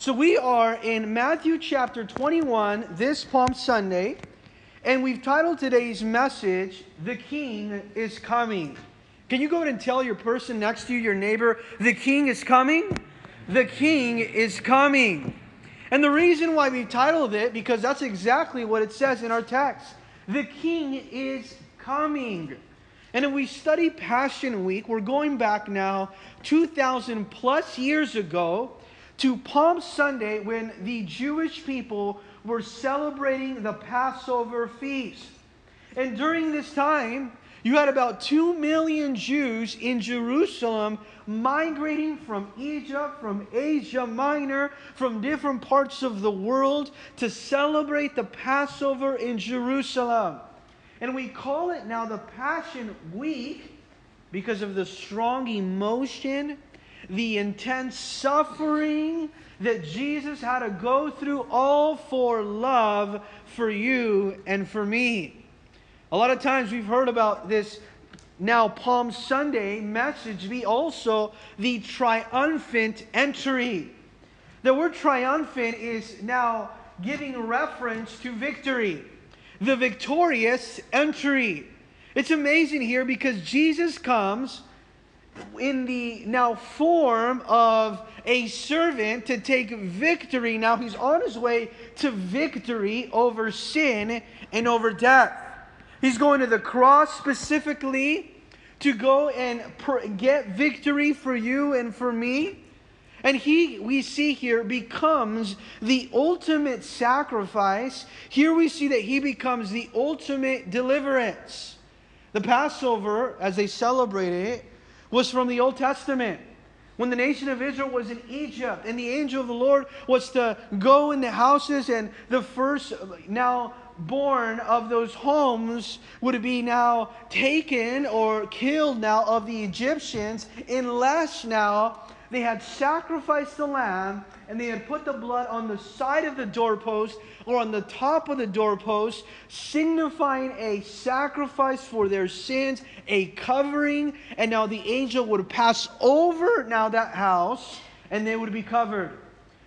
So we are in Matthew chapter 21 this Palm Sunday, and we've titled today's message, The King is Coming. Can you go ahead and tell your person next to you, your neighbor, the King is coming? The King is coming. And the reason why we titled it, because that's exactly what it says in our text. The King is coming. And if we study Passion Week, we're going back now 2,000 plus years ago to Palm Sunday when the Jewish people were celebrating the Passover feast. And during this time, you had about 2 million Jews in Jerusalem migrating from Egypt, from Asia Minor, from different parts of the world to celebrate the Passover in Jerusalem. And we call it now the Passion Week because of the strong emotion the intense suffering that Jesus had to go through, all for love for you and for me. A lot of times we've heard about this now Palm Sunday message be also the triumphant entry. The word triumphant is now giving reference to victory, the victorious entry. It's amazing here because Jesus comes in the now form of a servant to take victory. Now he's on his way to victory over sin and over death. He's going to the cross specifically to go and get victory for you and for me. And he, we see here, becomes the ultimate sacrifice. Here we see that he becomes the ultimate deliverance. The Passover, as they celebrate it, was from the Old Testament. When the nation of Israel was in Egypt, and the angel of the Lord was to go in the houses, and the first now born of those homes would be now taken or killed now of the Egyptians, unless now they had sacrificed the lamb and they had put the blood on the side of the doorpost or on the top of the doorpost, signifying a sacrifice for their sins, a covering. And now the angel would pass over now that house and they would be covered.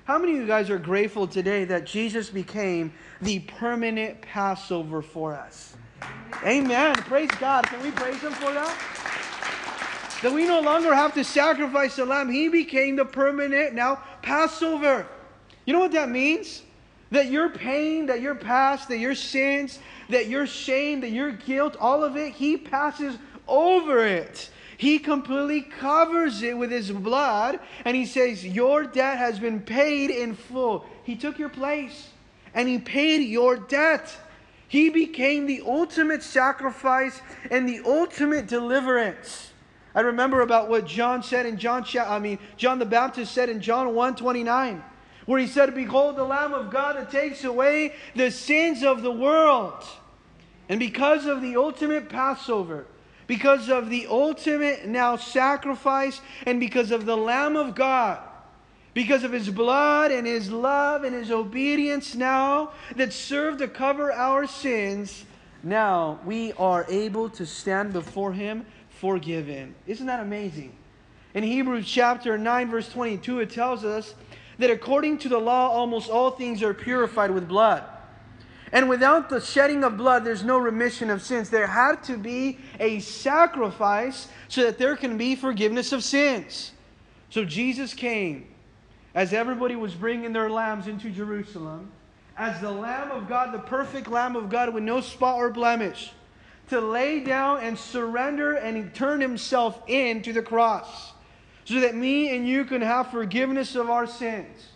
How many of you guys are grateful today that Jesus became the permanent Passover for us? Amen. Praise God. Can we praise Him for that? That we no longer have to sacrifice the lamb. He became the permanent now Passover. You know what that means? That your pain, that your past, that your sins, that your shame, that your guilt, all of it, He passes over it. He completely covers it with His blood, and He says, Your debt has been paid in full. He took your place, and He paid your debt. He became the ultimate sacrifice and the ultimate deliverance. I remember about what John said in John, I mean, John the Baptist said in John 1 29, where he said, Behold the Lamb of God that takes away the sins of the world. And because of the ultimate Passover, because of the ultimate now sacrifice, and because of the Lamb of God, because of his blood and his love and his obedience now that served to cover our sins, now we are able to stand before him forgiven. Isn't that amazing? In Hebrews chapter 9, verse 22, it tells us that according to the law, almost all things are purified with blood. And without the shedding of blood, there's no remission of sins. There had to be a sacrifice so that there can be forgiveness of sins. So Jesus came as everybody was bringing their lambs into Jerusalem, as the Lamb of God, the perfect Lamb of God with no spot or blemish to lay down and surrender and turn himself in to the cross so that me and you can have forgiveness of our sins.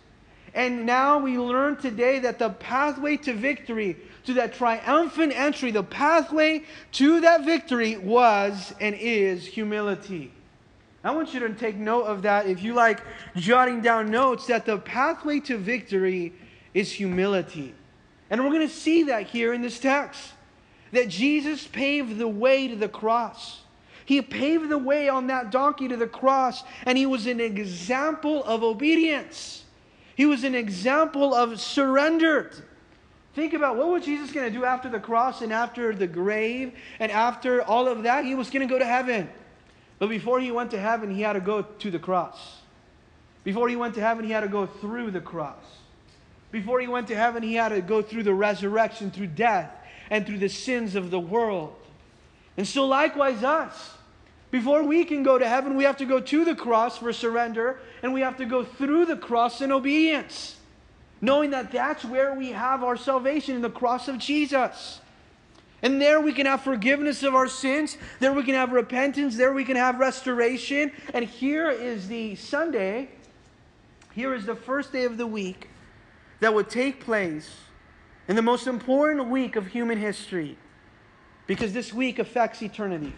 And now we learn today that the pathway to victory, to that triumphant entry, the pathway to that victory was and is humility. I want you to take note of that if you like jotting down notes that the pathway to victory is humility. And we're going to see that here in this text that Jesus paved the way to the cross. He paved the way on that donkey to the cross, and he was an example of obedience. He was an example of surrender. Think about what was Jesus going to do after the cross and after the grave and after all of that? He was going to go to heaven. But before he went to heaven, he had to go to the cross. Before he went to heaven, he had to go through the cross. Before he went to heaven, he had to go through the resurrection, through death, and through the sins of the world. And so, likewise, us. Before we can go to heaven, we have to go to the cross for surrender, and we have to go through the cross in obedience, knowing that that's where we have our salvation in the cross of Jesus. And there we can have forgiveness of our sins. There we can have repentance. There we can have restoration. And here is the Sunday. Here is the first day of the week that would take place in the most important week of human history. Because this week affects eternity.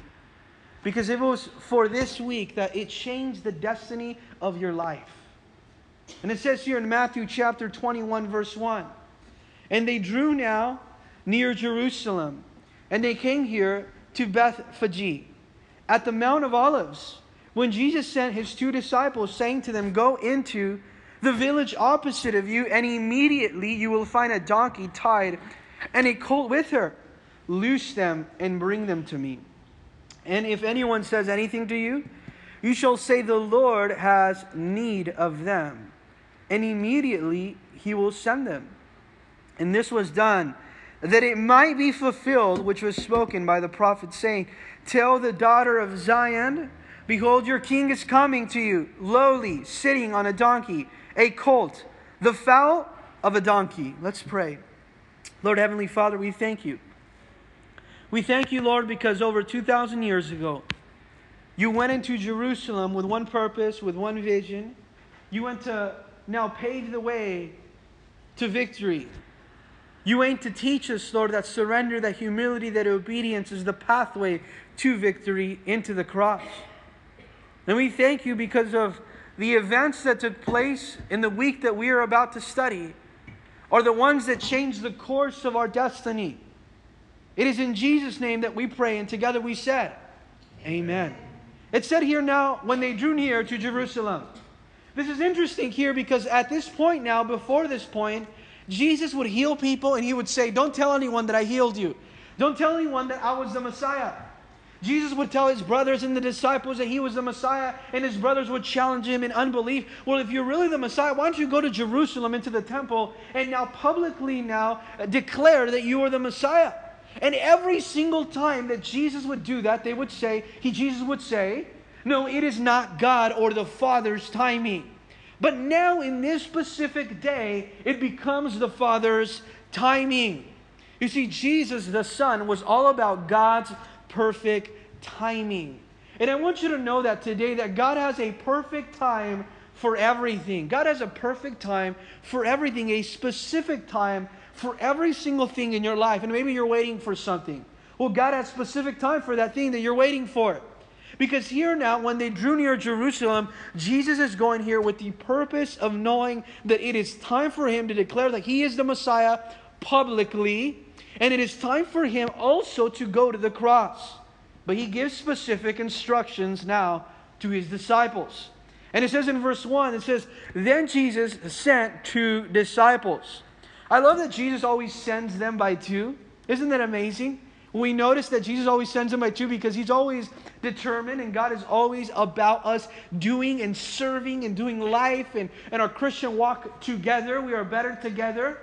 Because it was for this week that it changed the destiny of your life. And it says here in Matthew chapter 21, verse 1 And they drew now near Jerusalem, and they came here to Bethphage at the Mount of Olives. When Jesus sent his two disciples, saying to them, Go into the village opposite of you, and immediately you will find a donkey tied and a colt with her. Loose them and bring them to me. And if anyone says anything to you, you shall say, The Lord has need of them. And immediately he will send them. And this was done that it might be fulfilled, which was spoken by the prophet, saying, Tell the daughter of Zion, Behold, your king is coming to you, lowly, sitting on a donkey, a colt, the foal of a donkey. Let's pray. Lord Heavenly Father, we thank you. We thank you, Lord, because over 2,000 years ago, you went into Jerusalem with one purpose, with one vision. You went to now pave the way to victory. You aim to teach us, Lord, that surrender, that humility, that obedience is the pathway to victory into the cross. And we thank you because of the events that took place in the week that we are about to study are the ones that change the course of our destiny. It is in Jesus' name that we pray, and together we said, Amen. It said here now, when they drew near to Jerusalem. This is interesting here because at this point now, before this point, Jesus would heal people and he would say, Don't tell anyone that I healed you. Don't tell anyone that I was the Messiah. Jesus would tell his brothers and the disciples that he was the Messiah, and his brothers would challenge him in unbelief. Well, if you're really the Messiah, why don't you go to Jerusalem into the temple and now publicly now declare that you are the Messiah? And every single time that Jesus would do that, they would say, he Jesus would say, No, it is not God or the Father's timing. But now in this specific day, it becomes the Father's timing. You see, Jesus, the Son, was all about God's perfect timing. And I want you to know that today that God has a perfect time for everything. God has a perfect time for everything, a specific time for every single thing in your life. And maybe you're waiting for something. Well, God has specific time for that thing that you're waiting for. Because here now, when they drew near Jerusalem, Jesus is going here with the purpose of knowing that it is time for him to declare that he is the Messiah publicly and it is time for him also to go to the cross. But he gives specific instructions now to his disciples. And it says in verse 1, it says, Then Jesus sent two disciples. I love that Jesus always sends them by two. Isn't that amazing? We notice that Jesus always sends them by two because he's always determined and God is always about us doing and serving and doing life and, and our Christian walk together. We are better together.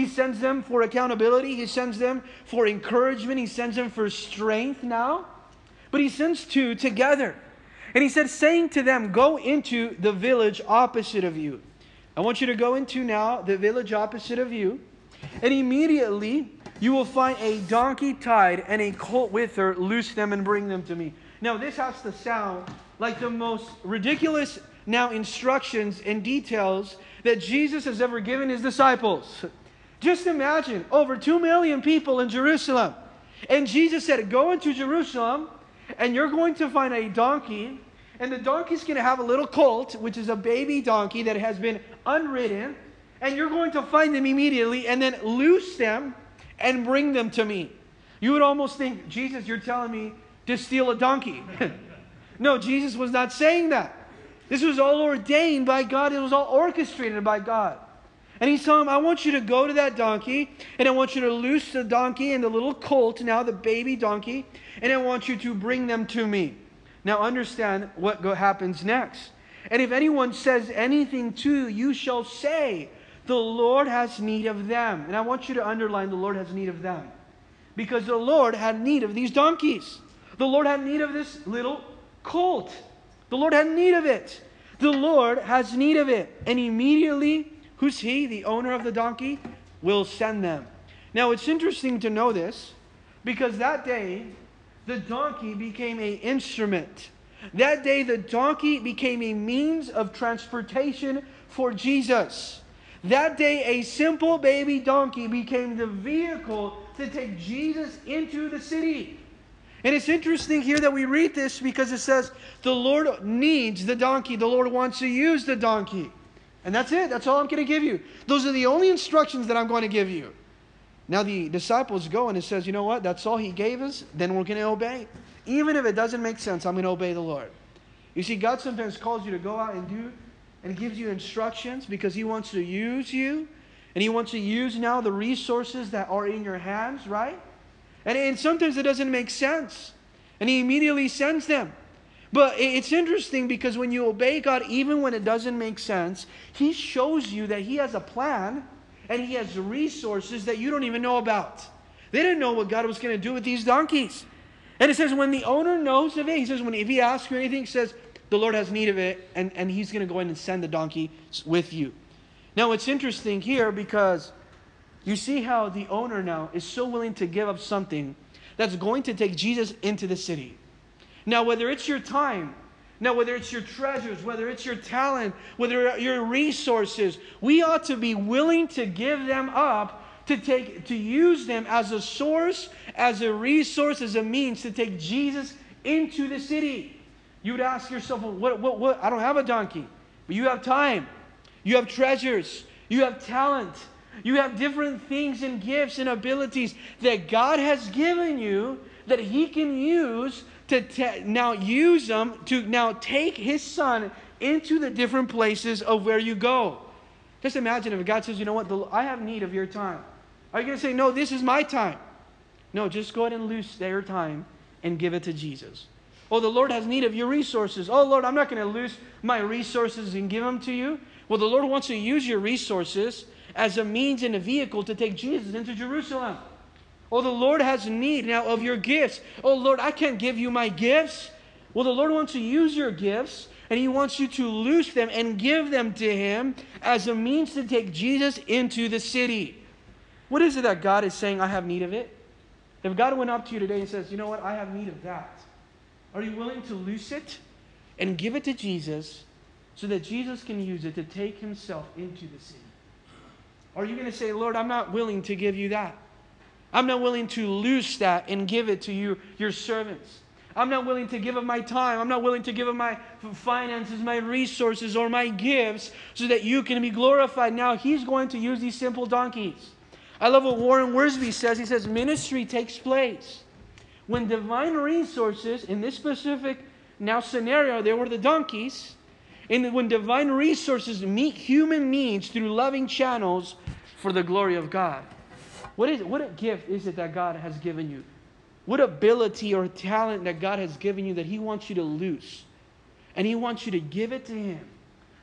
He sends them for accountability. He sends them for encouragement. He sends them for strength now. But he sends two together. And he said, saying to them, Go into the village opposite of you. I want you to go into now the village opposite of you. And immediately you will find a donkey tied and a colt with her. Loose them and bring them to me. Now, this has to sound like the most ridiculous now instructions and details that Jesus has ever given his disciples. Just imagine over 2 million people in Jerusalem. And Jesus said, Go into Jerusalem, and you're going to find a donkey. And the donkey's going to have a little colt, which is a baby donkey that has been unridden. And you're going to find them immediately and then loose them and bring them to me. You would almost think, Jesus, you're telling me to steal a donkey. no, Jesus was not saying that. This was all ordained by God, it was all orchestrated by God. And he's telling him, I want you to go to that donkey, and I want you to loose the donkey and the little colt, now the baby donkey, and I want you to bring them to me. Now understand what go- happens next. And if anyone says anything to you, you shall say, The Lord has need of them. And I want you to underline the Lord has need of them. Because the Lord had need of these donkeys. The Lord had need of this little colt. The Lord had need of it. The Lord has need of it. And immediately, who's he? The owner of the donkey will send them. Now, it's interesting to know this because that day, the donkey became an instrument. That day, the donkey became a means of transportation for Jesus. That day, a simple baby donkey became the vehicle to take Jesus into the city. And it's interesting here that we read this because it says the Lord needs the donkey, the Lord wants to use the donkey. And that's it. That's all I'm going to give you. Those are the only instructions that I'm going to give you. Now the disciples go and it says, you know what? That's all he gave us. Then we're going to obey. Even if it doesn't make sense, I'm going to obey the Lord. You see, God sometimes calls you to go out and do and gives you instructions because he wants to use you. And he wants to use now the resources that are in your hands, right? And, and sometimes it doesn't make sense. And he immediately sends them. But it's interesting because when you obey God, even when it doesn't make sense, He shows you that He has a plan and He has resources that you don't even know about. They didn't know what God was going to do with these donkeys. And it says, when the owner knows of it, He says, when if He asks you anything, He says, the Lord has need of it, and, and He's going to go in and send the donkey with you. Now, it's interesting here because you see how the owner now is so willing to give up something that's going to take Jesus into the city. Now, whether it's your time, now whether it's your treasures, whether it's your talent, whether your resources, we ought to be willing to give them up to take to use them as a source, as a resource, as a means to take Jesus into the city. You would ask yourself, well, what, what, what? I don't have a donkey, but you have time, you have treasures, you have talent, you have different things and gifts and abilities that God has given you that He can use to te- now use them to now take His Son into the different places of where you go. Just imagine if God says, you know what, I have need of your time. Are you going to say, no, this is my time? No, just go ahead and lose their time and give it to Jesus. Oh, the Lord has need of your resources. Oh, Lord, I'm not going to lose my resources and give them to you. Well, the Lord wants to use your resources as a means and a vehicle to take Jesus into Jerusalem. Oh, the Lord has need now of your gifts. Oh, Lord, I can't give you my gifts. Well, the Lord wants to use your gifts and He wants you to loose them and give them to Him as a means to take Jesus into the city. What is it that God is saying, I have need of it? If God went up to you today and says, You know what, I have need of that, are you willing to loose it and give it to Jesus so that Jesus can use it to take Himself into the city? Are you going to say, Lord, I'm not willing to give you that? I'm not willing to loose that and give it to you, your servants. I'm not willing to give of my time. I'm not willing to give of my finances, my resources, or my gifts so that you can be glorified. Now, he's going to use these simple donkeys. I love what Warren Wiersbe says. He says, Ministry takes place when divine resources, in this specific now scenario, there were the donkeys, and when divine resources meet human needs through loving channels for the glory of God. What is what a gift is it that God has given you? What ability or talent that God has given you that He wants you to lose? And He wants you to give it to Him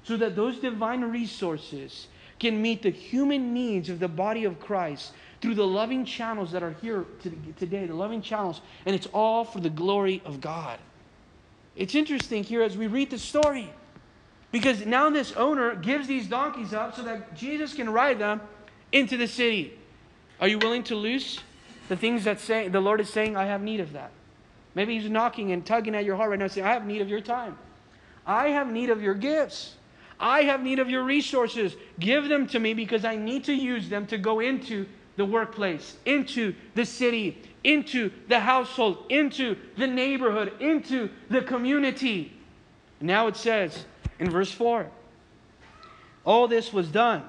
so that those divine resources can meet the human needs of the body of Christ through the loving channels that are here today, the loving channels, and it's all for the glory of God. It's interesting here as we read the story. Because now this owner gives these donkeys up so that Jesus can ride them into the city. Are you willing to loose the things that say the Lord is saying, I have need of that? Maybe He's knocking and tugging at your heart right now, saying, I have need of your time. I have need of your gifts. I have need of your resources. Give them to me because I need to use them to go into the workplace, into the city, into the household, into the neighborhood, into the community. Now it says, in verse 4. All this was done.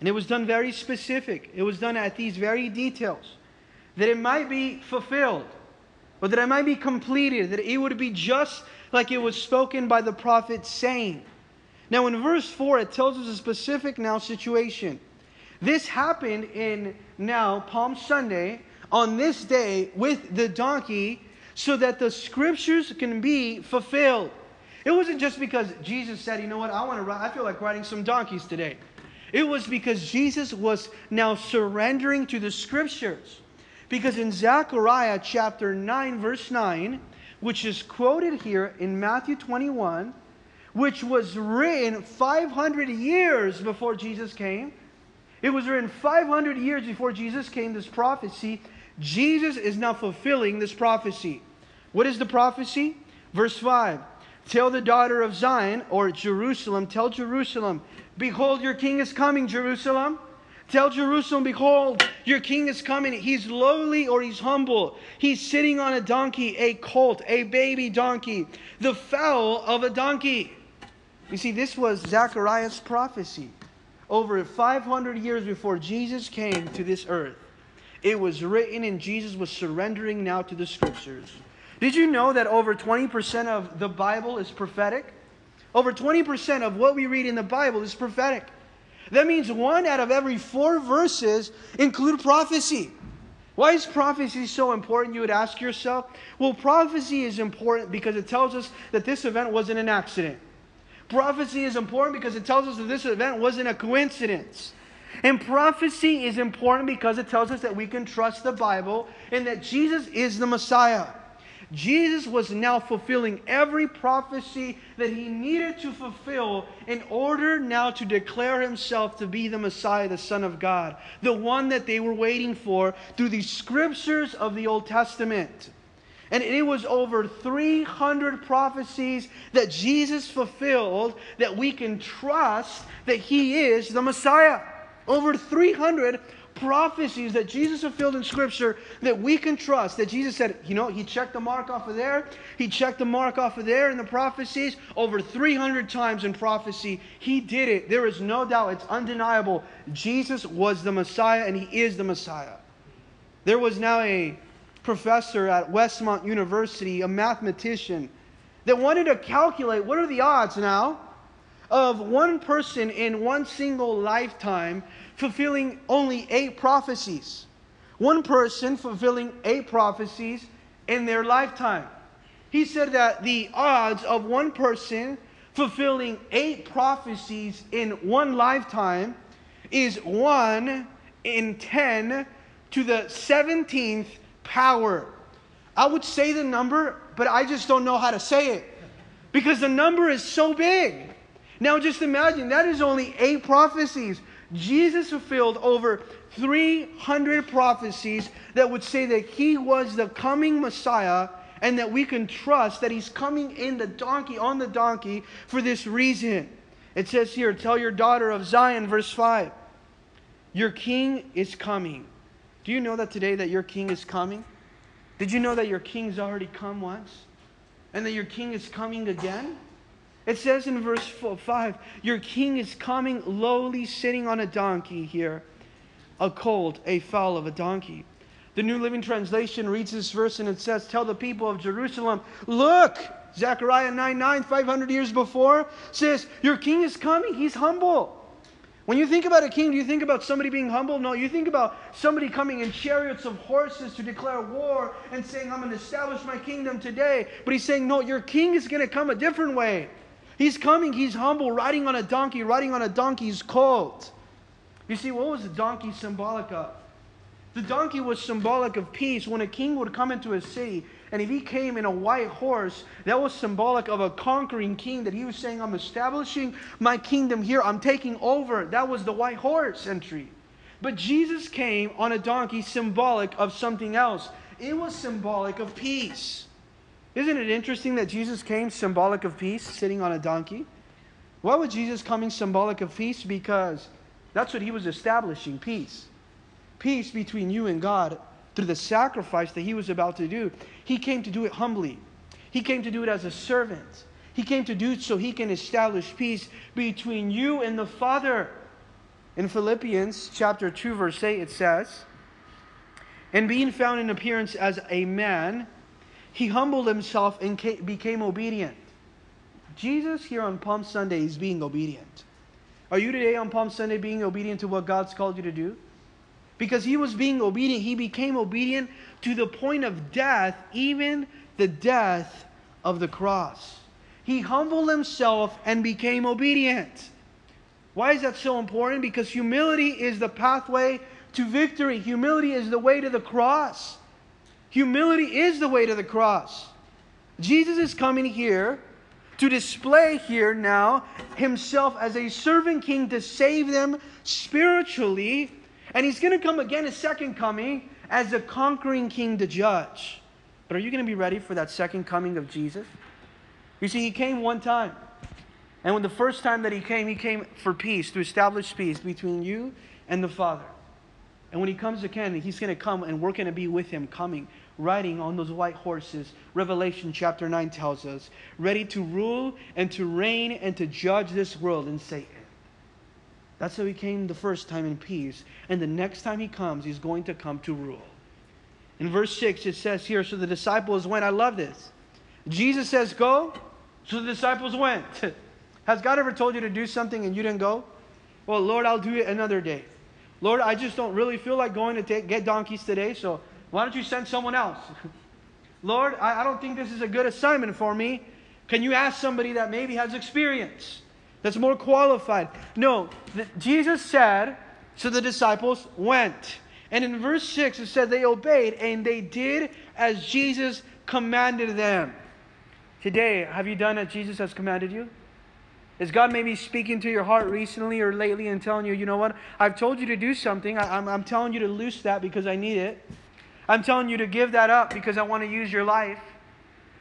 And it was done very specific. It was done at these very details. That it might be fulfilled, or that it might be completed, that it would be just like it was spoken by the prophet saying. Now, in verse 4, it tells us a specific now situation. This happened in now Palm Sunday on this day with the donkey so that the scriptures can be fulfilled. It wasn't just because Jesus said, you know what, I want to I feel like riding some donkeys today. It was because Jesus was now surrendering to the scriptures. Because in Zechariah chapter 9, verse 9, which is quoted here in Matthew 21, which was written 500 years before Jesus came, it was written 500 years before Jesus came, this prophecy. Jesus is now fulfilling this prophecy. What is the prophecy? Verse 5 Tell the daughter of Zion, or Jerusalem, tell Jerusalem, Behold, your king is coming, Jerusalem. Tell Jerusalem, Behold, your king is coming. He's lowly or he's humble. He's sitting on a donkey, a colt, a baby donkey, the foal of a donkey. You see, this was Zechariah's prophecy over 500 years before Jesus came to this earth. It was written, and Jesus was surrendering now to the scriptures. Did you know that over 20% of the Bible is prophetic? Over 20% of what we read in the Bible is prophetic. That means one out of every four verses include prophecy. Why is prophecy so important, you would ask yourself? Well, prophecy is important because it tells us that this event wasn't an accident. Prophecy is important because it tells us that this event wasn't a coincidence. And prophecy is important because it tells us that we can trust the Bible and that Jesus is the Messiah. Jesus was now fulfilling every prophecy that he needed to fulfill in order now to declare himself to be the Messiah, the Son of God, the one that they were waiting for through the scriptures of the Old Testament. And it was over 300 prophecies that Jesus fulfilled that we can trust that he is the Messiah. Over 300 prophecies that Jesus fulfilled in Scripture that we can trust. That Jesus said, you know, he checked the mark off of there, he checked the mark off of there in the prophecies over 300 times in prophecy. He did it. There is no doubt, it's undeniable. Jesus was the Messiah and he is the Messiah. There was now a professor at Westmont University, a mathematician, that wanted to calculate what are the odds now of one person in one single lifetime fulfilling only eight prophecies. One person fulfilling eight prophecies in their lifetime. He said that the odds of one person fulfilling eight prophecies in one lifetime is 1 in 10 to the 17th power. I would say the number, but I just don't know how to say it because the number is so big. Now, just imagine that is only eight prophecies. Jesus fulfilled over 300 prophecies that would say that he was the coming Messiah and that we can trust that he's coming in the donkey, on the donkey, for this reason. It says here, Tell your daughter of Zion, verse 5, your king is coming. Do you know that today that your king is coming? Did you know that your king's already come once? And that your king is coming again? It says in verse 5 Your king is coming lowly, sitting on a donkey here, a colt, a foal of a donkey. The New Living Translation reads this verse and it says, Tell the people of Jerusalem, look, Zechariah 9 9, 500 years before, says, Your king is coming, he's humble. When you think about a king, do you think about somebody being humble? No, you think about somebody coming in chariots of horses to declare war and saying, I'm going to establish my kingdom today. But he's saying, No, your king is going to come a different way. He's coming, he's humble, riding on a donkey, riding on a donkey's colt. You see, what was the donkey symbolic of? The donkey was symbolic of peace. When a king would come into a city, and if he came in a white horse, that was symbolic of a conquering king that he was saying, I'm establishing my kingdom here, I'm taking over. That was the white horse entry. But Jesus came on a donkey symbolic of something else. It was symbolic of peace. Isn't it interesting that Jesus came symbolic of peace, sitting on a donkey? Why was Jesus coming symbolic of peace? Because that's what he was establishing peace. Peace between you and God through the sacrifice that he was about to do. He came to do it humbly, he came to do it as a servant. He came to do it so he can establish peace between you and the Father. In Philippians chapter 2 verse 8 it says, "And being found in appearance as a man, he humbled himself and became obedient. Jesus here on Palm Sunday is being obedient. Are you today on Palm Sunday being obedient to what God's called you to do? Because he was being obedient, he became obedient to the point of death, even the death of the cross. he humbled himself and became obedient. Why is that so important? Because humility is the pathway to victory. Humility is the way to the cross. Humility is the way to the cross. Jesus is coming here to display here now himself as a servant king to save them spiritually. And he's going to come again, a second coming, as a conquering king to judge. But are you going to be ready for that second coming of Jesus? You see, he came one time. And when the first time that he came, he came for peace, to establish peace between you and the Father. And when he comes again, he's going to come and we're going to be with him coming riding on those white horses, Revelation chapter 9 tells us, ready to rule and to reign and to judge this world and Satan. That's how he came the first time in peace. And the next time he comes, he's going to come to rule. In verse 6, it says here, So the disciples went. I love this. Jesus says, Go. So the disciples went. Has God ever told you to do something and you didn't go? Well, Lord, I'll do it another day. Lord, I just don't really feel like going to take, get donkeys today, so why don't you send someone else? Lord, I, I don't think this is a good assignment for me. Can you ask somebody that maybe has experience, that's more qualified? No, the, Jesus said, so the disciples went. And in verse 6, it said they obeyed and they did as Jesus commanded them. Today, have you done as Jesus has commanded you? Is God maybe speaking to your heart recently or lately and telling you, you know what? I've told you to do something. I, am I'm, I'm telling you to loose that because I need it. I'm telling you to give that up because I want to use your life.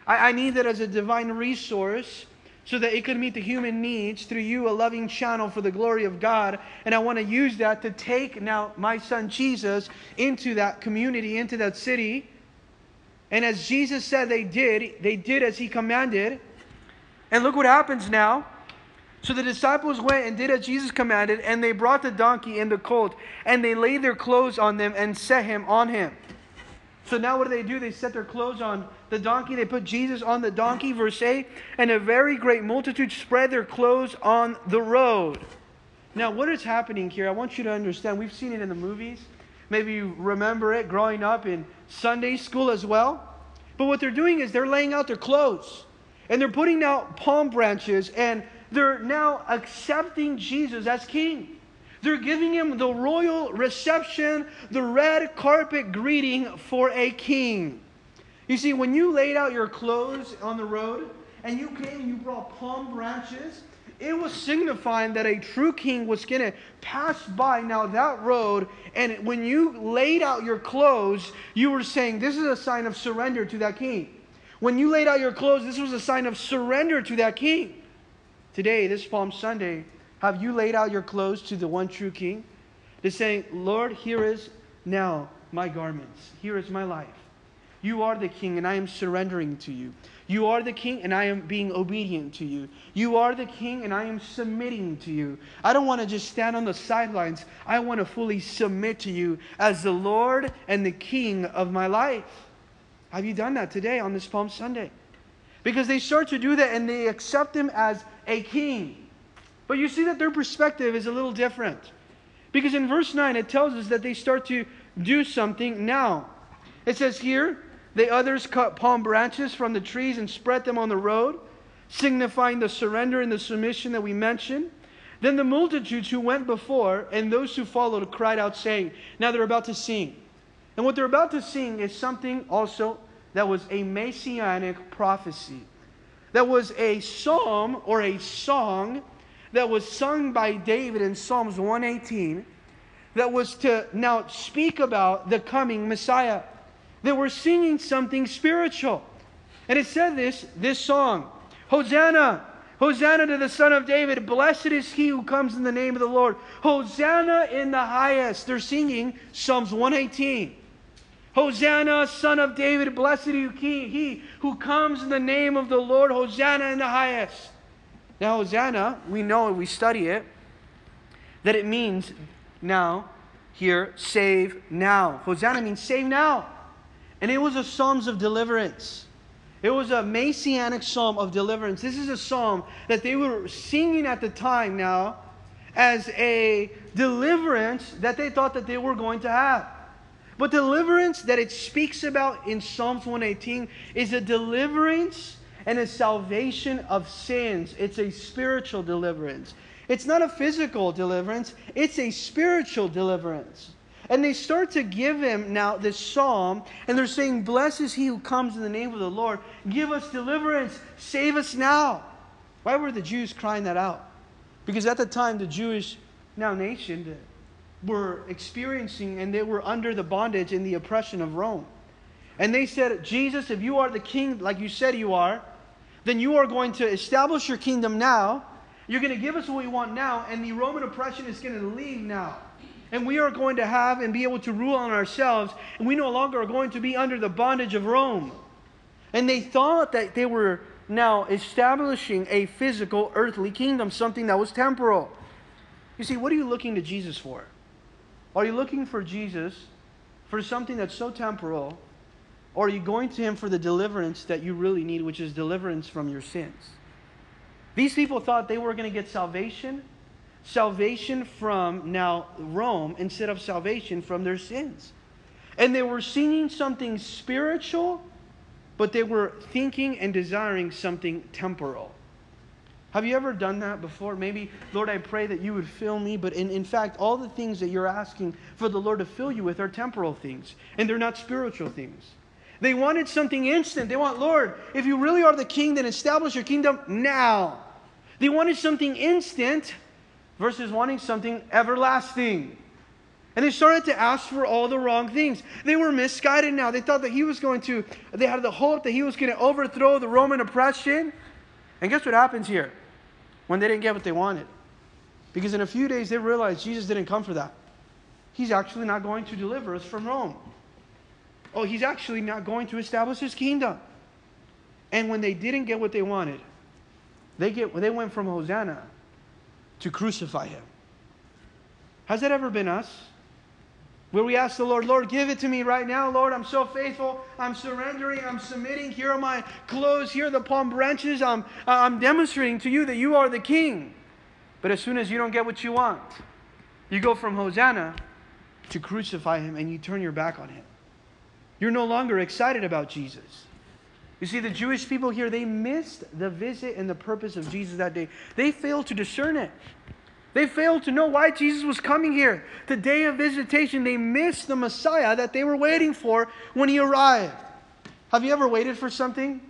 I, I need that as a divine resource so that it could meet the human needs through you, a loving channel for the glory of God. And I want to use that to take now my son Jesus into that community, into that city. And as Jesus said they did, they did as he commanded. And look what happens now. So the disciples went and did as Jesus commanded, and they brought the donkey and the colt, and they laid their clothes on them and set him on him. So now what do they do? They set their clothes on the donkey. They put Jesus on the donkey, verse 8. And a very great multitude spread their clothes on the road. Now, what is happening here? I want you to understand. We've seen it in the movies. Maybe you remember it growing up in Sunday school as well. But what they're doing is they're laying out their clothes. And they're putting out palm branches. And they're now accepting Jesus as king. They're giving him the royal reception, the red carpet greeting for a king. You see, when you laid out your clothes on the road and you came and you brought palm branches, it was signifying that a true king was going to pass by now that road. And when you laid out your clothes, you were saying, This is a sign of surrender to that king. When you laid out your clothes, this was a sign of surrender to that king. Today, this Palm Sunday, have you laid out your clothes to the one true King? To saying, Lord, here is now my garments. Here is my life. You are the King, and I am surrendering to you. You are the King, and I am being obedient to you. You are the King, and I am submitting to you. I don't want to just stand on the sidelines. I want to fully submit to you as the Lord and the King of my life. Have you done that today on this Palm Sunday? Because they start to do that and they accept him as a king. But you see that their perspective is a little different. Because in verse 9, it tells us that they start to do something now. It says here, the others cut palm branches from the trees and spread them on the road, signifying the surrender and the submission that we mentioned. Then the multitudes who went before and those who followed cried out, saying, Now they're about to sing. And what they're about to sing is something also that was a messianic prophecy. That was a psalm or a song that was sung by David in Psalms 118 that was to now speak about the coming Messiah. They were singing something spiritual. And it said this, this song Hosanna! Hosanna to the Son of David. Blessed is he who comes in the name of the Lord. Hosanna in the highest. They're singing Psalms 118. Hosanna, Son of David. Blessed is he, he who comes in the name of the Lord. Hosanna in the highest. Now, Hosanna, we know, we study it, that it means now, here, save now. Hosanna means save now. And it was a psalms of deliverance. It was a messianic psalm of deliverance. This is a psalm that they were singing at the time now as a deliverance that they thought that they were going to have. But deliverance that it speaks about in Psalms 118 is a deliverance and a salvation of sins. It's a spiritual deliverance. It's not a physical deliverance, it's a spiritual deliverance. And they start to give him now this psalm, and they're saying, Blessed is he who comes in the name of the Lord. Give us deliverance. Save us now. Why were the Jews crying that out? Because at the time, the Jewish now nation were experiencing and they were under the bondage and the oppression of Rome. And they said, Jesus, if you are the king like you said you are, then you are going to establish your kingdom now. You're going to give us what we want now, and the Roman oppression is going to leave now and we are going to have and be able to rule on ourselves, and we no longer are going to be under the bondage of Rome. And they thought that they were now establishing a physical earthly kingdom, something that was temporal. You see, what are you looking to Jesus for? Are you looking for Jesus for something that's so temporal, or are you going to Him for the deliverance that you really need, which is deliverance from your sins? These people thought they were going to get salvation salvation from now Rome instead of salvation from their sins. And they were seeing something spiritual, but they were thinking and desiring something temporal. Have you ever done that before? Maybe, Lord, I pray that you would fill me, but in, in fact, all the things that you're asking for the Lord to fill you with are temporal things, and they're not spiritual things. They wanted something instant. They want, Lord, if you really are the king, then establish your kingdom now. They wanted something instant, versus wanting something everlasting. And they started to ask for all the wrong things. They were misguided now. They thought that he was going to, they had the hope that he was going to overthrow the Roman oppression. And guess what happens here? When they didn't get what they wanted. Because in a few days they realized Jesus didn't come for that. He's actually not going to deliver us from Rome. Oh, he's actually not going to establish his kingdom. And when they didn't get what they wanted, they, get, they went from Hosanna to crucify him. Has that ever been us? Where we ask the Lord, Lord, give it to me right now, Lord. I'm so faithful. I'm surrendering. I'm submitting. Here are my clothes. Here are the palm branches. I'm, I'm demonstrating to you that you are the king. But as soon as you don't get what you want, you go from Hosanna to crucify him and you turn your back on him. You're no longer excited about Jesus. You see, the Jewish people here, they missed the visit and the purpose of Jesus that day. They failed to discern it. They failed to know why Jesus was coming here. The day of visitation, they missed the Messiah that they were waiting for when he arrived. Have you ever waited for something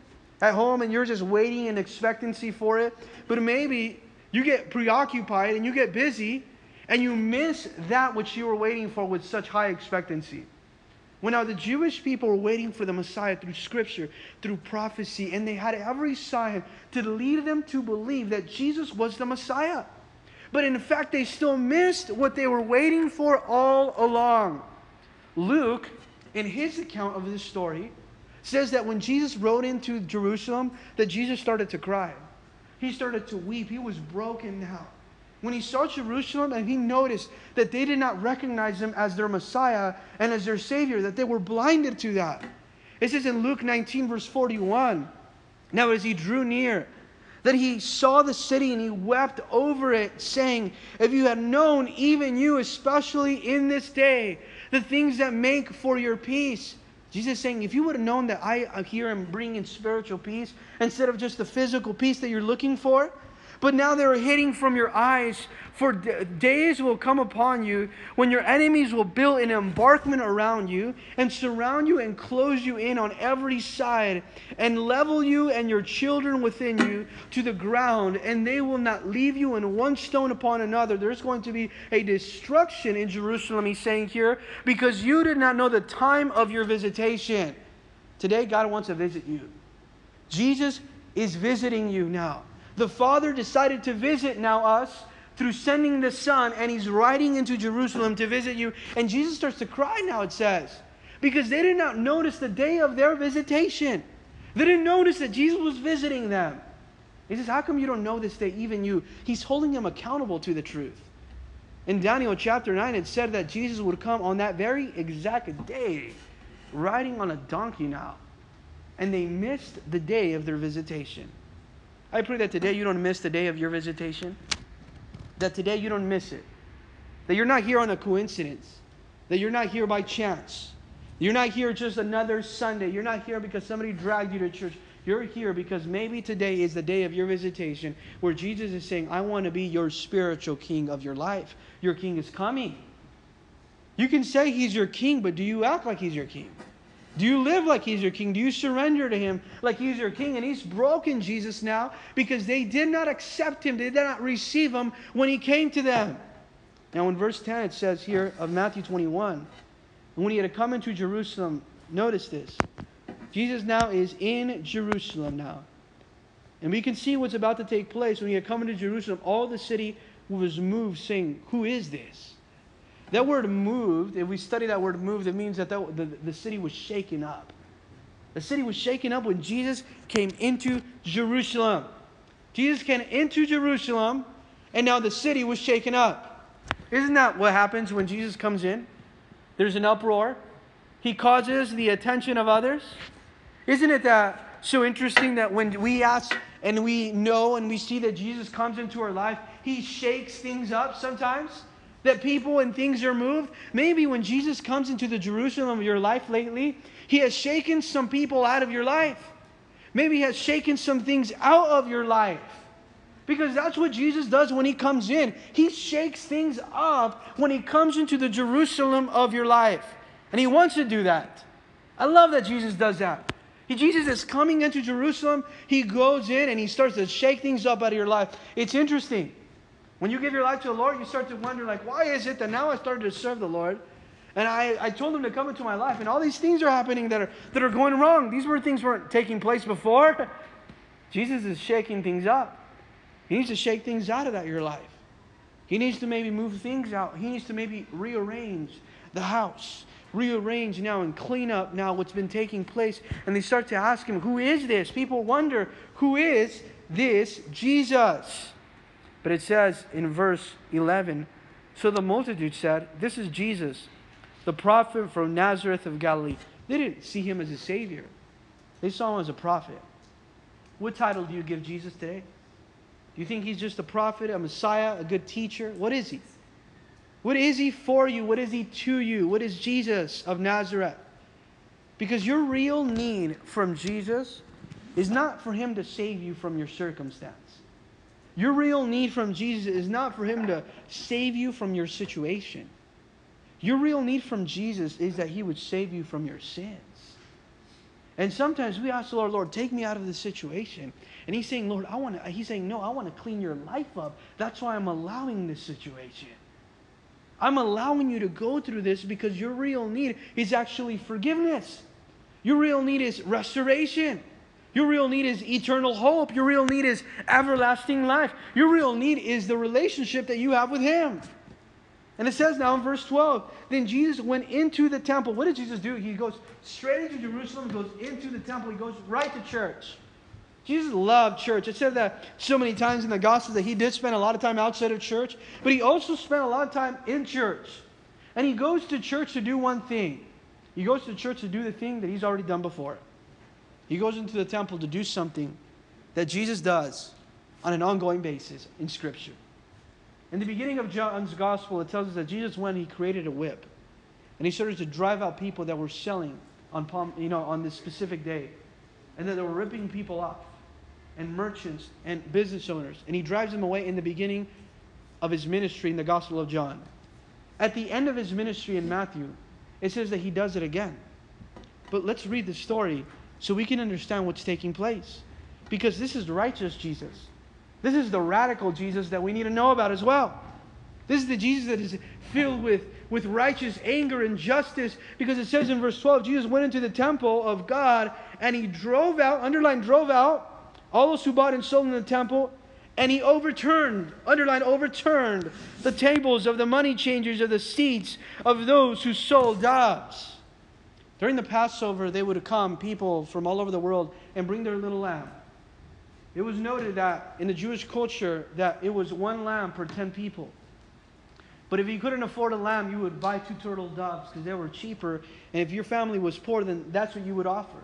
at home and you're just waiting in expectancy for it? But maybe you get preoccupied and you get busy and you miss that which you were waiting for with such high expectancy. When now the Jewish people were waiting for the Messiah through scripture, through prophecy, and they had every sign to lead them to believe that Jesus was the Messiah. But in fact, they still missed what they were waiting for all along. Luke, in his account of this story, says that when Jesus rode into Jerusalem, that Jesus started to cry. He started to weep. He was broken now when he saw Jerusalem and he noticed that they did not recognize him as their Messiah and as their Savior, that they were blinded to that. It says in Luke 19, verse 41 Now, as he drew near, that he saw the city and he wept over it, saying, If you had known, even you, especially in this day, the things that make for your peace. Jesus saying, if you would have known that I uh, am here and bringing spiritual peace instead of just the physical peace that you're looking for, but now they're hiding from your eyes. For days will come upon you when your enemies will build an embankment around you and surround you and close you in on every side and level you and your children within you to the ground, and they will not leave you in one stone upon another. There's going to be a destruction in Jerusalem, he's saying here, because you did not know the time of your visitation. Today, God wants to visit you. Jesus is visiting you now. The Father decided to visit now us through sending the Son, and He's riding into Jerusalem to visit you. And Jesus starts to cry now, it says, because they did not notice the day of their visitation. They didn't notice that Jesus was visiting them. He says, How come you don't know this day, even you? He's holding them accountable to the truth. In Daniel chapter 9, it said that Jesus would come on that very exact day, riding on a donkey now. And they missed the day of their visitation. I pray that today you don't miss the day of your visitation. That today you don't miss it. That you're not here on a coincidence. That you're not here by chance. You're not here just another Sunday. You're not here because somebody dragged you to church. You're here because maybe today is the day of your visitation where Jesus is saying, I want to be your spiritual king of your life. Your king is coming. You can say he's your king, but do you act like he's your king? Do you live like he's your king? Do you surrender to him like he's your king? And he's broken Jesus now because they did not accept him, they did not receive him when he came to them. Now, in verse 10, it says here of Matthew 21, when he had come into Jerusalem, notice this. Jesus now is in Jerusalem now. And we can see what's about to take place. When he had come into Jerusalem, all the city was moved, saying, Who is this? That word moved, if we study that word moved, it means that the, the, city was shaken up. The city was shaken up when Jesus came into Jerusalem. Jesus came into Jerusalem, and now the city was shaken up. Isn't that what happens when Jesus comes in? There's an uproar. He causes the attention of others. Isn't it that so interesting that when we ask and we know and we see that Jesus comes into our life, he shakes things up sometimes? That people and things are moved? Maybe when Jesus comes into the Jerusalem of your life lately, he has shaken some people out of your life. Maybe he has shaken some things out of your life. Because that's what Jesus does when he comes in. He shakes things up when he comes into the Jerusalem of your life. And he wants to do that. I love that Jesus does that. He, Jesus is coming into Jerusalem. He goes in and he starts to shake things up out of your life. It's interesting. When you give your life to the Lord, you start to wonder, like, why is it that now I started to serve the Lord? And I, I told him to come into my life, and all these things are happening that are, that are going wrong. These were things weren't taking place before. Jesus is shaking things up. He needs to shake things out of that your life. He needs to maybe move things out. He needs to maybe rearrange the house, rearrange now and clean up now what's been taking place. And they start to ask him, Who is this? People wonder, Who is this Jesus? But it says in verse 11 So the multitude said, This is Jesus, the prophet from Nazareth of Galilee. They didn't see him as a savior, they saw him as a prophet. What title do you give Jesus today? Do you think he's just a prophet, a Messiah, a good teacher? What is he? What is he for you? What is he to you? What is Jesus of Nazareth? Because your real need from Jesus is not for him to save you from your circumstance. Your real need from Jesus is not for him to save you from your situation. Your real need from Jesus is that he would save you from your sins. And sometimes we ask the Lord, Lord, take me out of this situation. And he's saying, Lord, I want to, he's saying, no, I want to clean your life up. That's why I'm allowing this situation. I'm allowing you to go through this because your real need is actually forgiveness. Your real need is restoration. Your real need is eternal hope. Your real need is everlasting life. Your real need is the relationship that you have with Him. And it says now in verse 12, then Jesus went into the temple. What did Jesus do? He goes straight into Jerusalem, goes into the temple, he goes right to church. Jesus loved church. It said that so many times in the Gospels that he did spend a lot of time outside of church, but he also spent a lot of time in church. And he goes to church to do one thing. He goes to church to do the thing that he's already done before. He goes into the temple to do something that Jesus does on an ongoing basis in Scripture. In the beginning of John's Gospel, it tells us that Jesus went, he created a whip. And he started to drive out people that were selling on, Palm, you know, on this specific day. And that they were ripping people off, and merchants and business owners. And he drives them away in the beginning of his ministry in the Gospel of John. At the end of his ministry in Matthew, it says that he does it again. But let's read the story so we can understand what's taking place. Because this is the righteous Jesus. This is the radical Jesus that we need to know about as well. This is the Jesus that is filled with, with righteous anger and justice because it says in verse 12 Jesus went into the temple of God and he drove out, underline drove out, all those who bought and sold in the temple and he overturned, underline overturned, the tables of the money changers of the seats of those who sold doves. During the Passover, they would come, people from all over the world, and bring their little lamb. It was noted that in the Jewish culture that it was one lamb per 10 people. But if you couldn't afford a lamb, you would buy two turtle doves because they were cheaper. And if your family was poor, then that's what you would offer.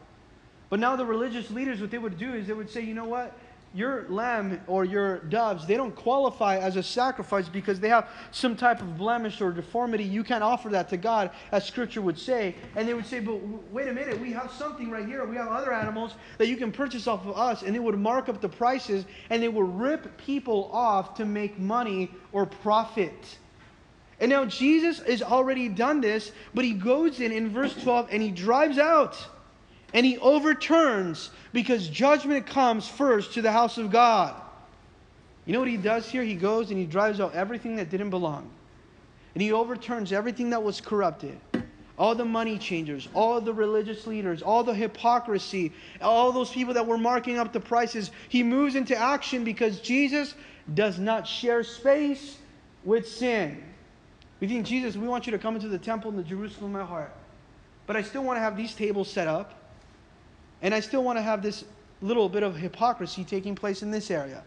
But now the religious leaders, what they would do is they would say, you know what? Your lamb or your doves, they don't qualify as a sacrifice because they have some type of blemish or deformity. You can't offer that to God, as Scripture would say. And they would say, but wait a minute, we have something right here. We have other animals that you can purchase off of us. And they would mark up the prices and they would rip people off to make money or profit. And now Jesus has already done this, but he goes in in verse 12 and he drives out and he overturns because judgment comes first to the house of God. You know what he does here? He goes and he drives out everything that didn't belong. And he overturns everything that was corrupted. All the money changers, all the religious leaders, all the hypocrisy, all those people that were marking up the prices. He moves into action because Jesus does not share space with sin. We think, Jesus, we want you to come into the temple in the Jerusalem of my heart. But I still want to have these tables set up. And I still want to have this little bit of hypocrisy taking place in this area.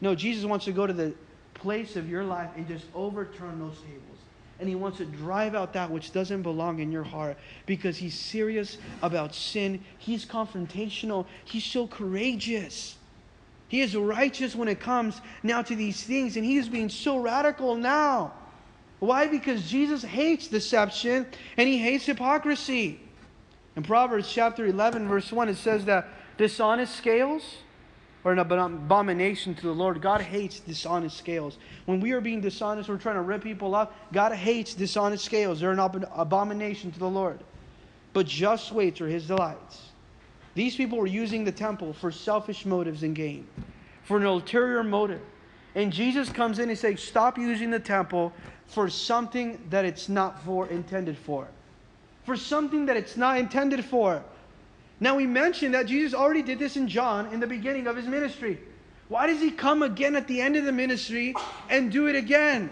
No, Jesus wants to go to the place of your life and just overturn those tables. And he wants to drive out that which doesn't belong in your heart because he's serious about sin. He's confrontational. He's so courageous. He is righteous when it comes now to these things. And he is being so radical now. Why? Because Jesus hates deception and he hates hypocrisy. In Proverbs chapter 11, verse 1, it says that dishonest scales are an abomination to the Lord. God hates dishonest scales. When we are being dishonest, we're trying to rip people off. God hates dishonest scales. They're an abomination to the Lord. But just weights are his delights. These people were using the temple for selfish motives and gain, for an ulterior motive. And Jesus comes in and says, Stop using the temple for something that it's not for intended for for something that it's not intended for. Now, we mentioned that Jesus already did this in John in the beginning of his ministry. Why does he come again at the end of the ministry and do it again?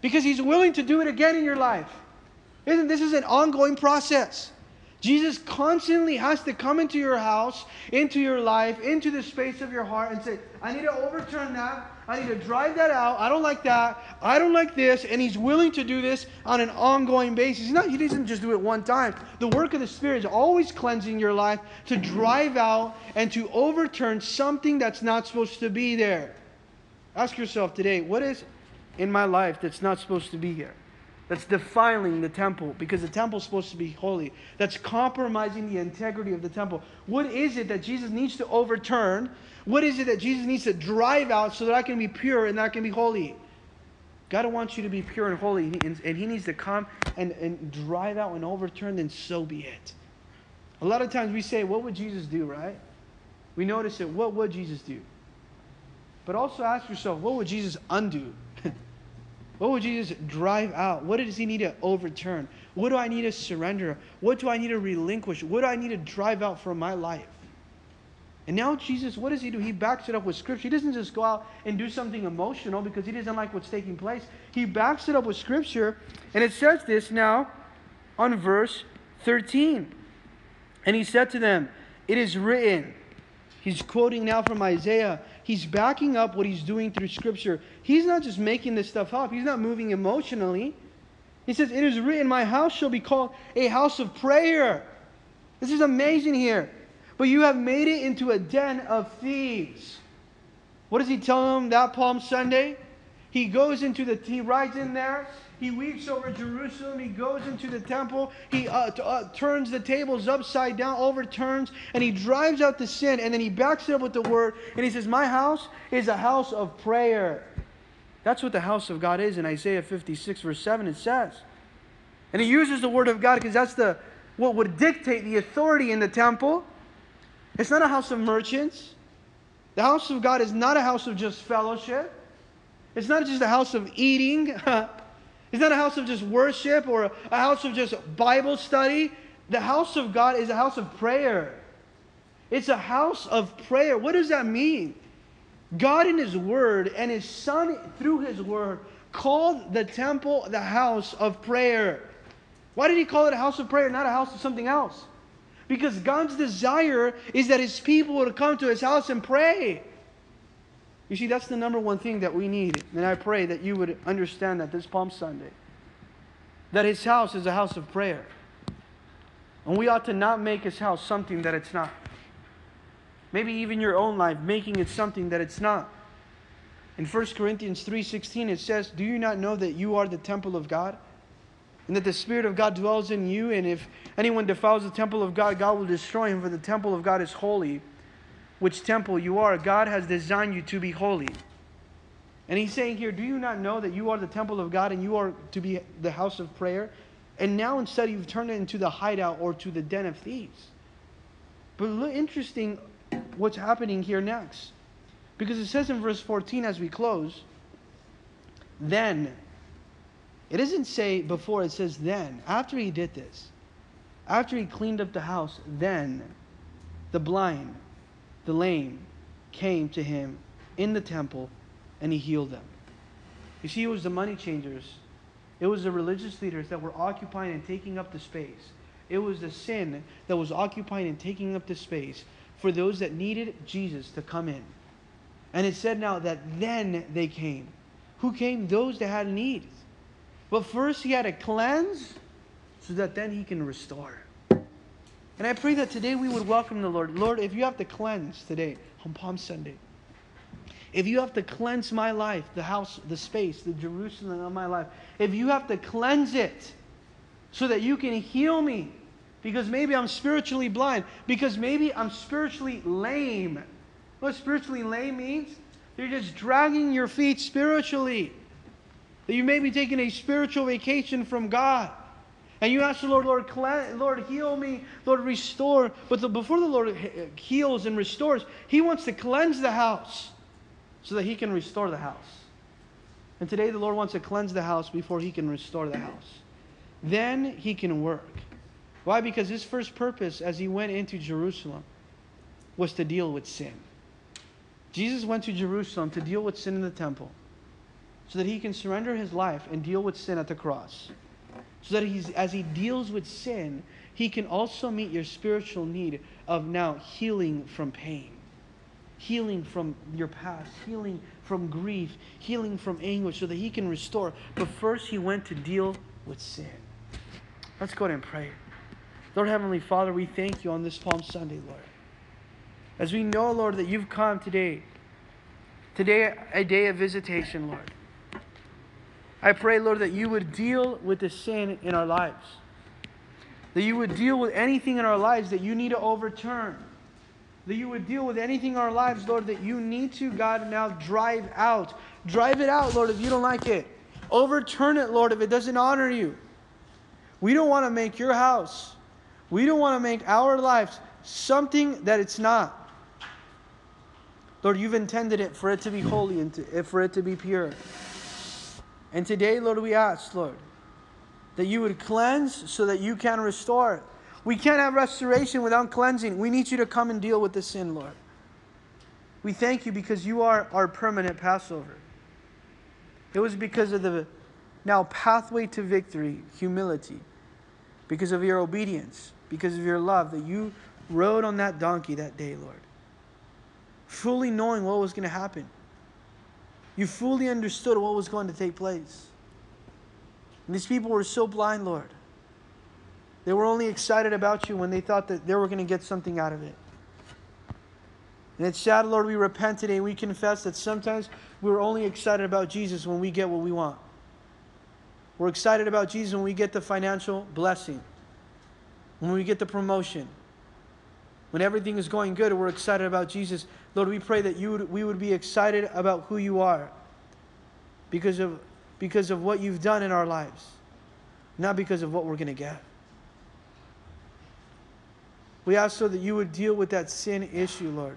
Because he's willing to do it again in your life. Isn't this is an ongoing process? Jesus constantly has to come into your house, into your life, into the space of your heart and say, I need to overturn that. I need to drive that out. I don't like that. I don't like this. And he's willing to do this on an ongoing basis. Not, he doesn't just do it one time. The work of the Spirit is always cleansing your life to drive out and to overturn something that's not supposed to be there. Ask yourself today, what is in my life that's not supposed to be here? that's defiling the temple because the temple is supposed to be holy, that's compromising the integrity of the temple. What is it that Jesus needs to overturn? What is it that Jesus needs to drive out so that I can be pure and that I can be holy? God wants you to be pure and holy, and, He needs to come and, and drive out and overturn, then so be it. A lot of times we say, What would Jesus do, right? We notice it. What would Jesus do? But also ask yourself, What would Jesus undo? What would Jesus drive out? What does he need to overturn? What do I need to surrender? What do I need to relinquish? What do I need to drive out from my life? And now Jesus, what does he do? He backs it up with scripture. He doesn't just go out and do something emotional because he doesn't like what's taking place. He backs it up with scripture. And it says this now on verse 13. And he said to them, It is written. He's quoting now from Isaiah he's backing up what he's doing through Scripture. He's not just making this stuff up, he's not moving emotionally. He says, It is written, My house shall be called a house of prayer. This is amazing here. But you have made it into a den of thieves. What does he tell them that Palm Sunday? He goes into the, he rides in there he weeps over Jerusalem. He goes into the temple. He uh, t- uh, turns the tables upside down, overturns, and he drives out the sin. And then he backs it up with the word. And he says, My house is a house of prayer. That's what the house of God is in Isaiah 56, verse 7, it says. And he uses the word of God because that's the what would dictate the authority in the temple. It's not a house of merchants. The house of God is not a house of just fellowship. It's not just a house of eating. It's not a house of just worship or a house of just Bible study. The house of God is a house of prayer. It's a house of prayer. What does that mean? God in His Word and His Son through His Word called the temple the house of prayer. Why did He call it a house of prayer, not a house of something else? Because God's desire is that His people would come to His house and pray. You see, that's the number one thing that we need. And I pray that you would understand that this Palm Sunday. That his house is a house of prayer. And we ought to not make his house something that it's not. maybe even your own life, making it something that it's not. In 1 Corinthians 3:16 it says, "Do you not know that you are the temple of God?" And that the Spirit of God dwells in you, and if anyone defiles the temple of God, God will destroy him, for the temple of God is holy. Which temple you are, God has designed you to be holy. And he's saying here, Do you not know that you are the temple of God and you are to be the house of prayer? And now instead you've turned it into the hideout or to the den of thieves. But look, interesting what's happening here next. Because it says in verse 14 as we close, then. It doesn't say before, it says then. After he did this, after he cleaned up the house, then the blind, the lame came to him in the temple and he healed them. You see, it was the money changers, it was the religious leaders that were occupying and taking up the space. It was the sin that was occupying and taking up the space for those that needed Jesus to come in. And it said now that then they came. Who came? Those that had needs. But first, he had to cleanse so that then he can restore. And I pray that today we would welcome the Lord. Lord, if you have to cleanse today on Palm Sunday, if you have to cleanse my life, the house, the space, the Jerusalem of my life, if you have to cleanse it so that you can heal me, because maybe I'm spiritually blind, because maybe I'm spiritually lame. What spiritually lame means? You're just dragging your feet spiritually. That you may be taking a spiritual vacation from God. And you ask the Lord, Lord, Lord, heal me, Lord, restore. But the, before the Lord heals and restores, He wants to cleanse the house so that He can restore the house. And today the Lord wants to cleanse the house before He can restore the house. Then He can work. Why? Because His first purpose as He went into Jerusalem was to deal with sin. Jesus went to Jerusalem to deal with sin in the temple so that he can surrender his life and deal with sin at the cross. So that he's, as he deals with sin, he can also meet your spiritual need of now healing from pain, healing from your past, healing from grief, healing from anguish, so that he can restore. But first, he went to deal with sin. Let's go ahead and pray. Lord Heavenly Father, we thank you on this Palm Sunday, Lord. As we know, Lord, that you've come today, today a day of visitation, Lord. I pray, Lord, that you would deal with the sin in our lives. That you would deal with anything in our lives that you need to overturn. That you would deal with anything in our lives, Lord, that you need to, God, now drive out. Drive it out, Lord, if you don't like it. Overturn it, Lord, if it doesn't honor you. We don't want to make your house, we don't want to make our lives something that it's not. Lord, you've intended it for it to be holy and to, for it to be pure. And today, Lord, we ask, Lord, that you would cleanse so that you can restore. We can't have restoration without cleansing. We need you to come and deal with the sin, Lord. We thank you because you are our permanent Passover. It was because of the now pathway to victory, humility, because of your obedience, because of your love, that you rode on that donkey that day, Lord, fully knowing what was going to happen. You fully understood what was going to take place. And these people were so blind, Lord. They were only excited about you when they thought that they were going to get something out of it. And it's sad, Lord, we repent today. We confess that sometimes we're only excited about Jesus when we get what we want. We're excited about Jesus when we get the financial blessing, when we get the promotion, when everything is going good, we're excited about Jesus. Lord, we pray that you would, we would be excited about who you are because of, because of what you've done in our lives, not because of what we're going to get. We ask so that you would deal with that sin issue, Lord.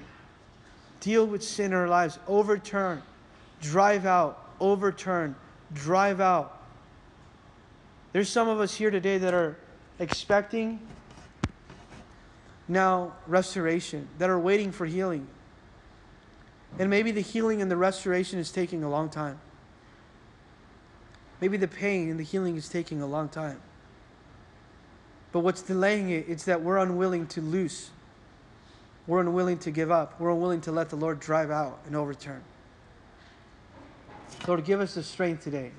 Deal with sin in our lives. Overturn, drive out, overturn, drive out. There's some of us here today that are expecting now restoration, that are waiting for healing. And maybe the healing and the restoration is taking a long time. Maybe the pain and the healing is taking a long time. But what's delaying it, it's that we're unwilling to loose. We're unwilling to give up. We're unwilling to let the Lord drive out and overturn. Lord, give us the strength today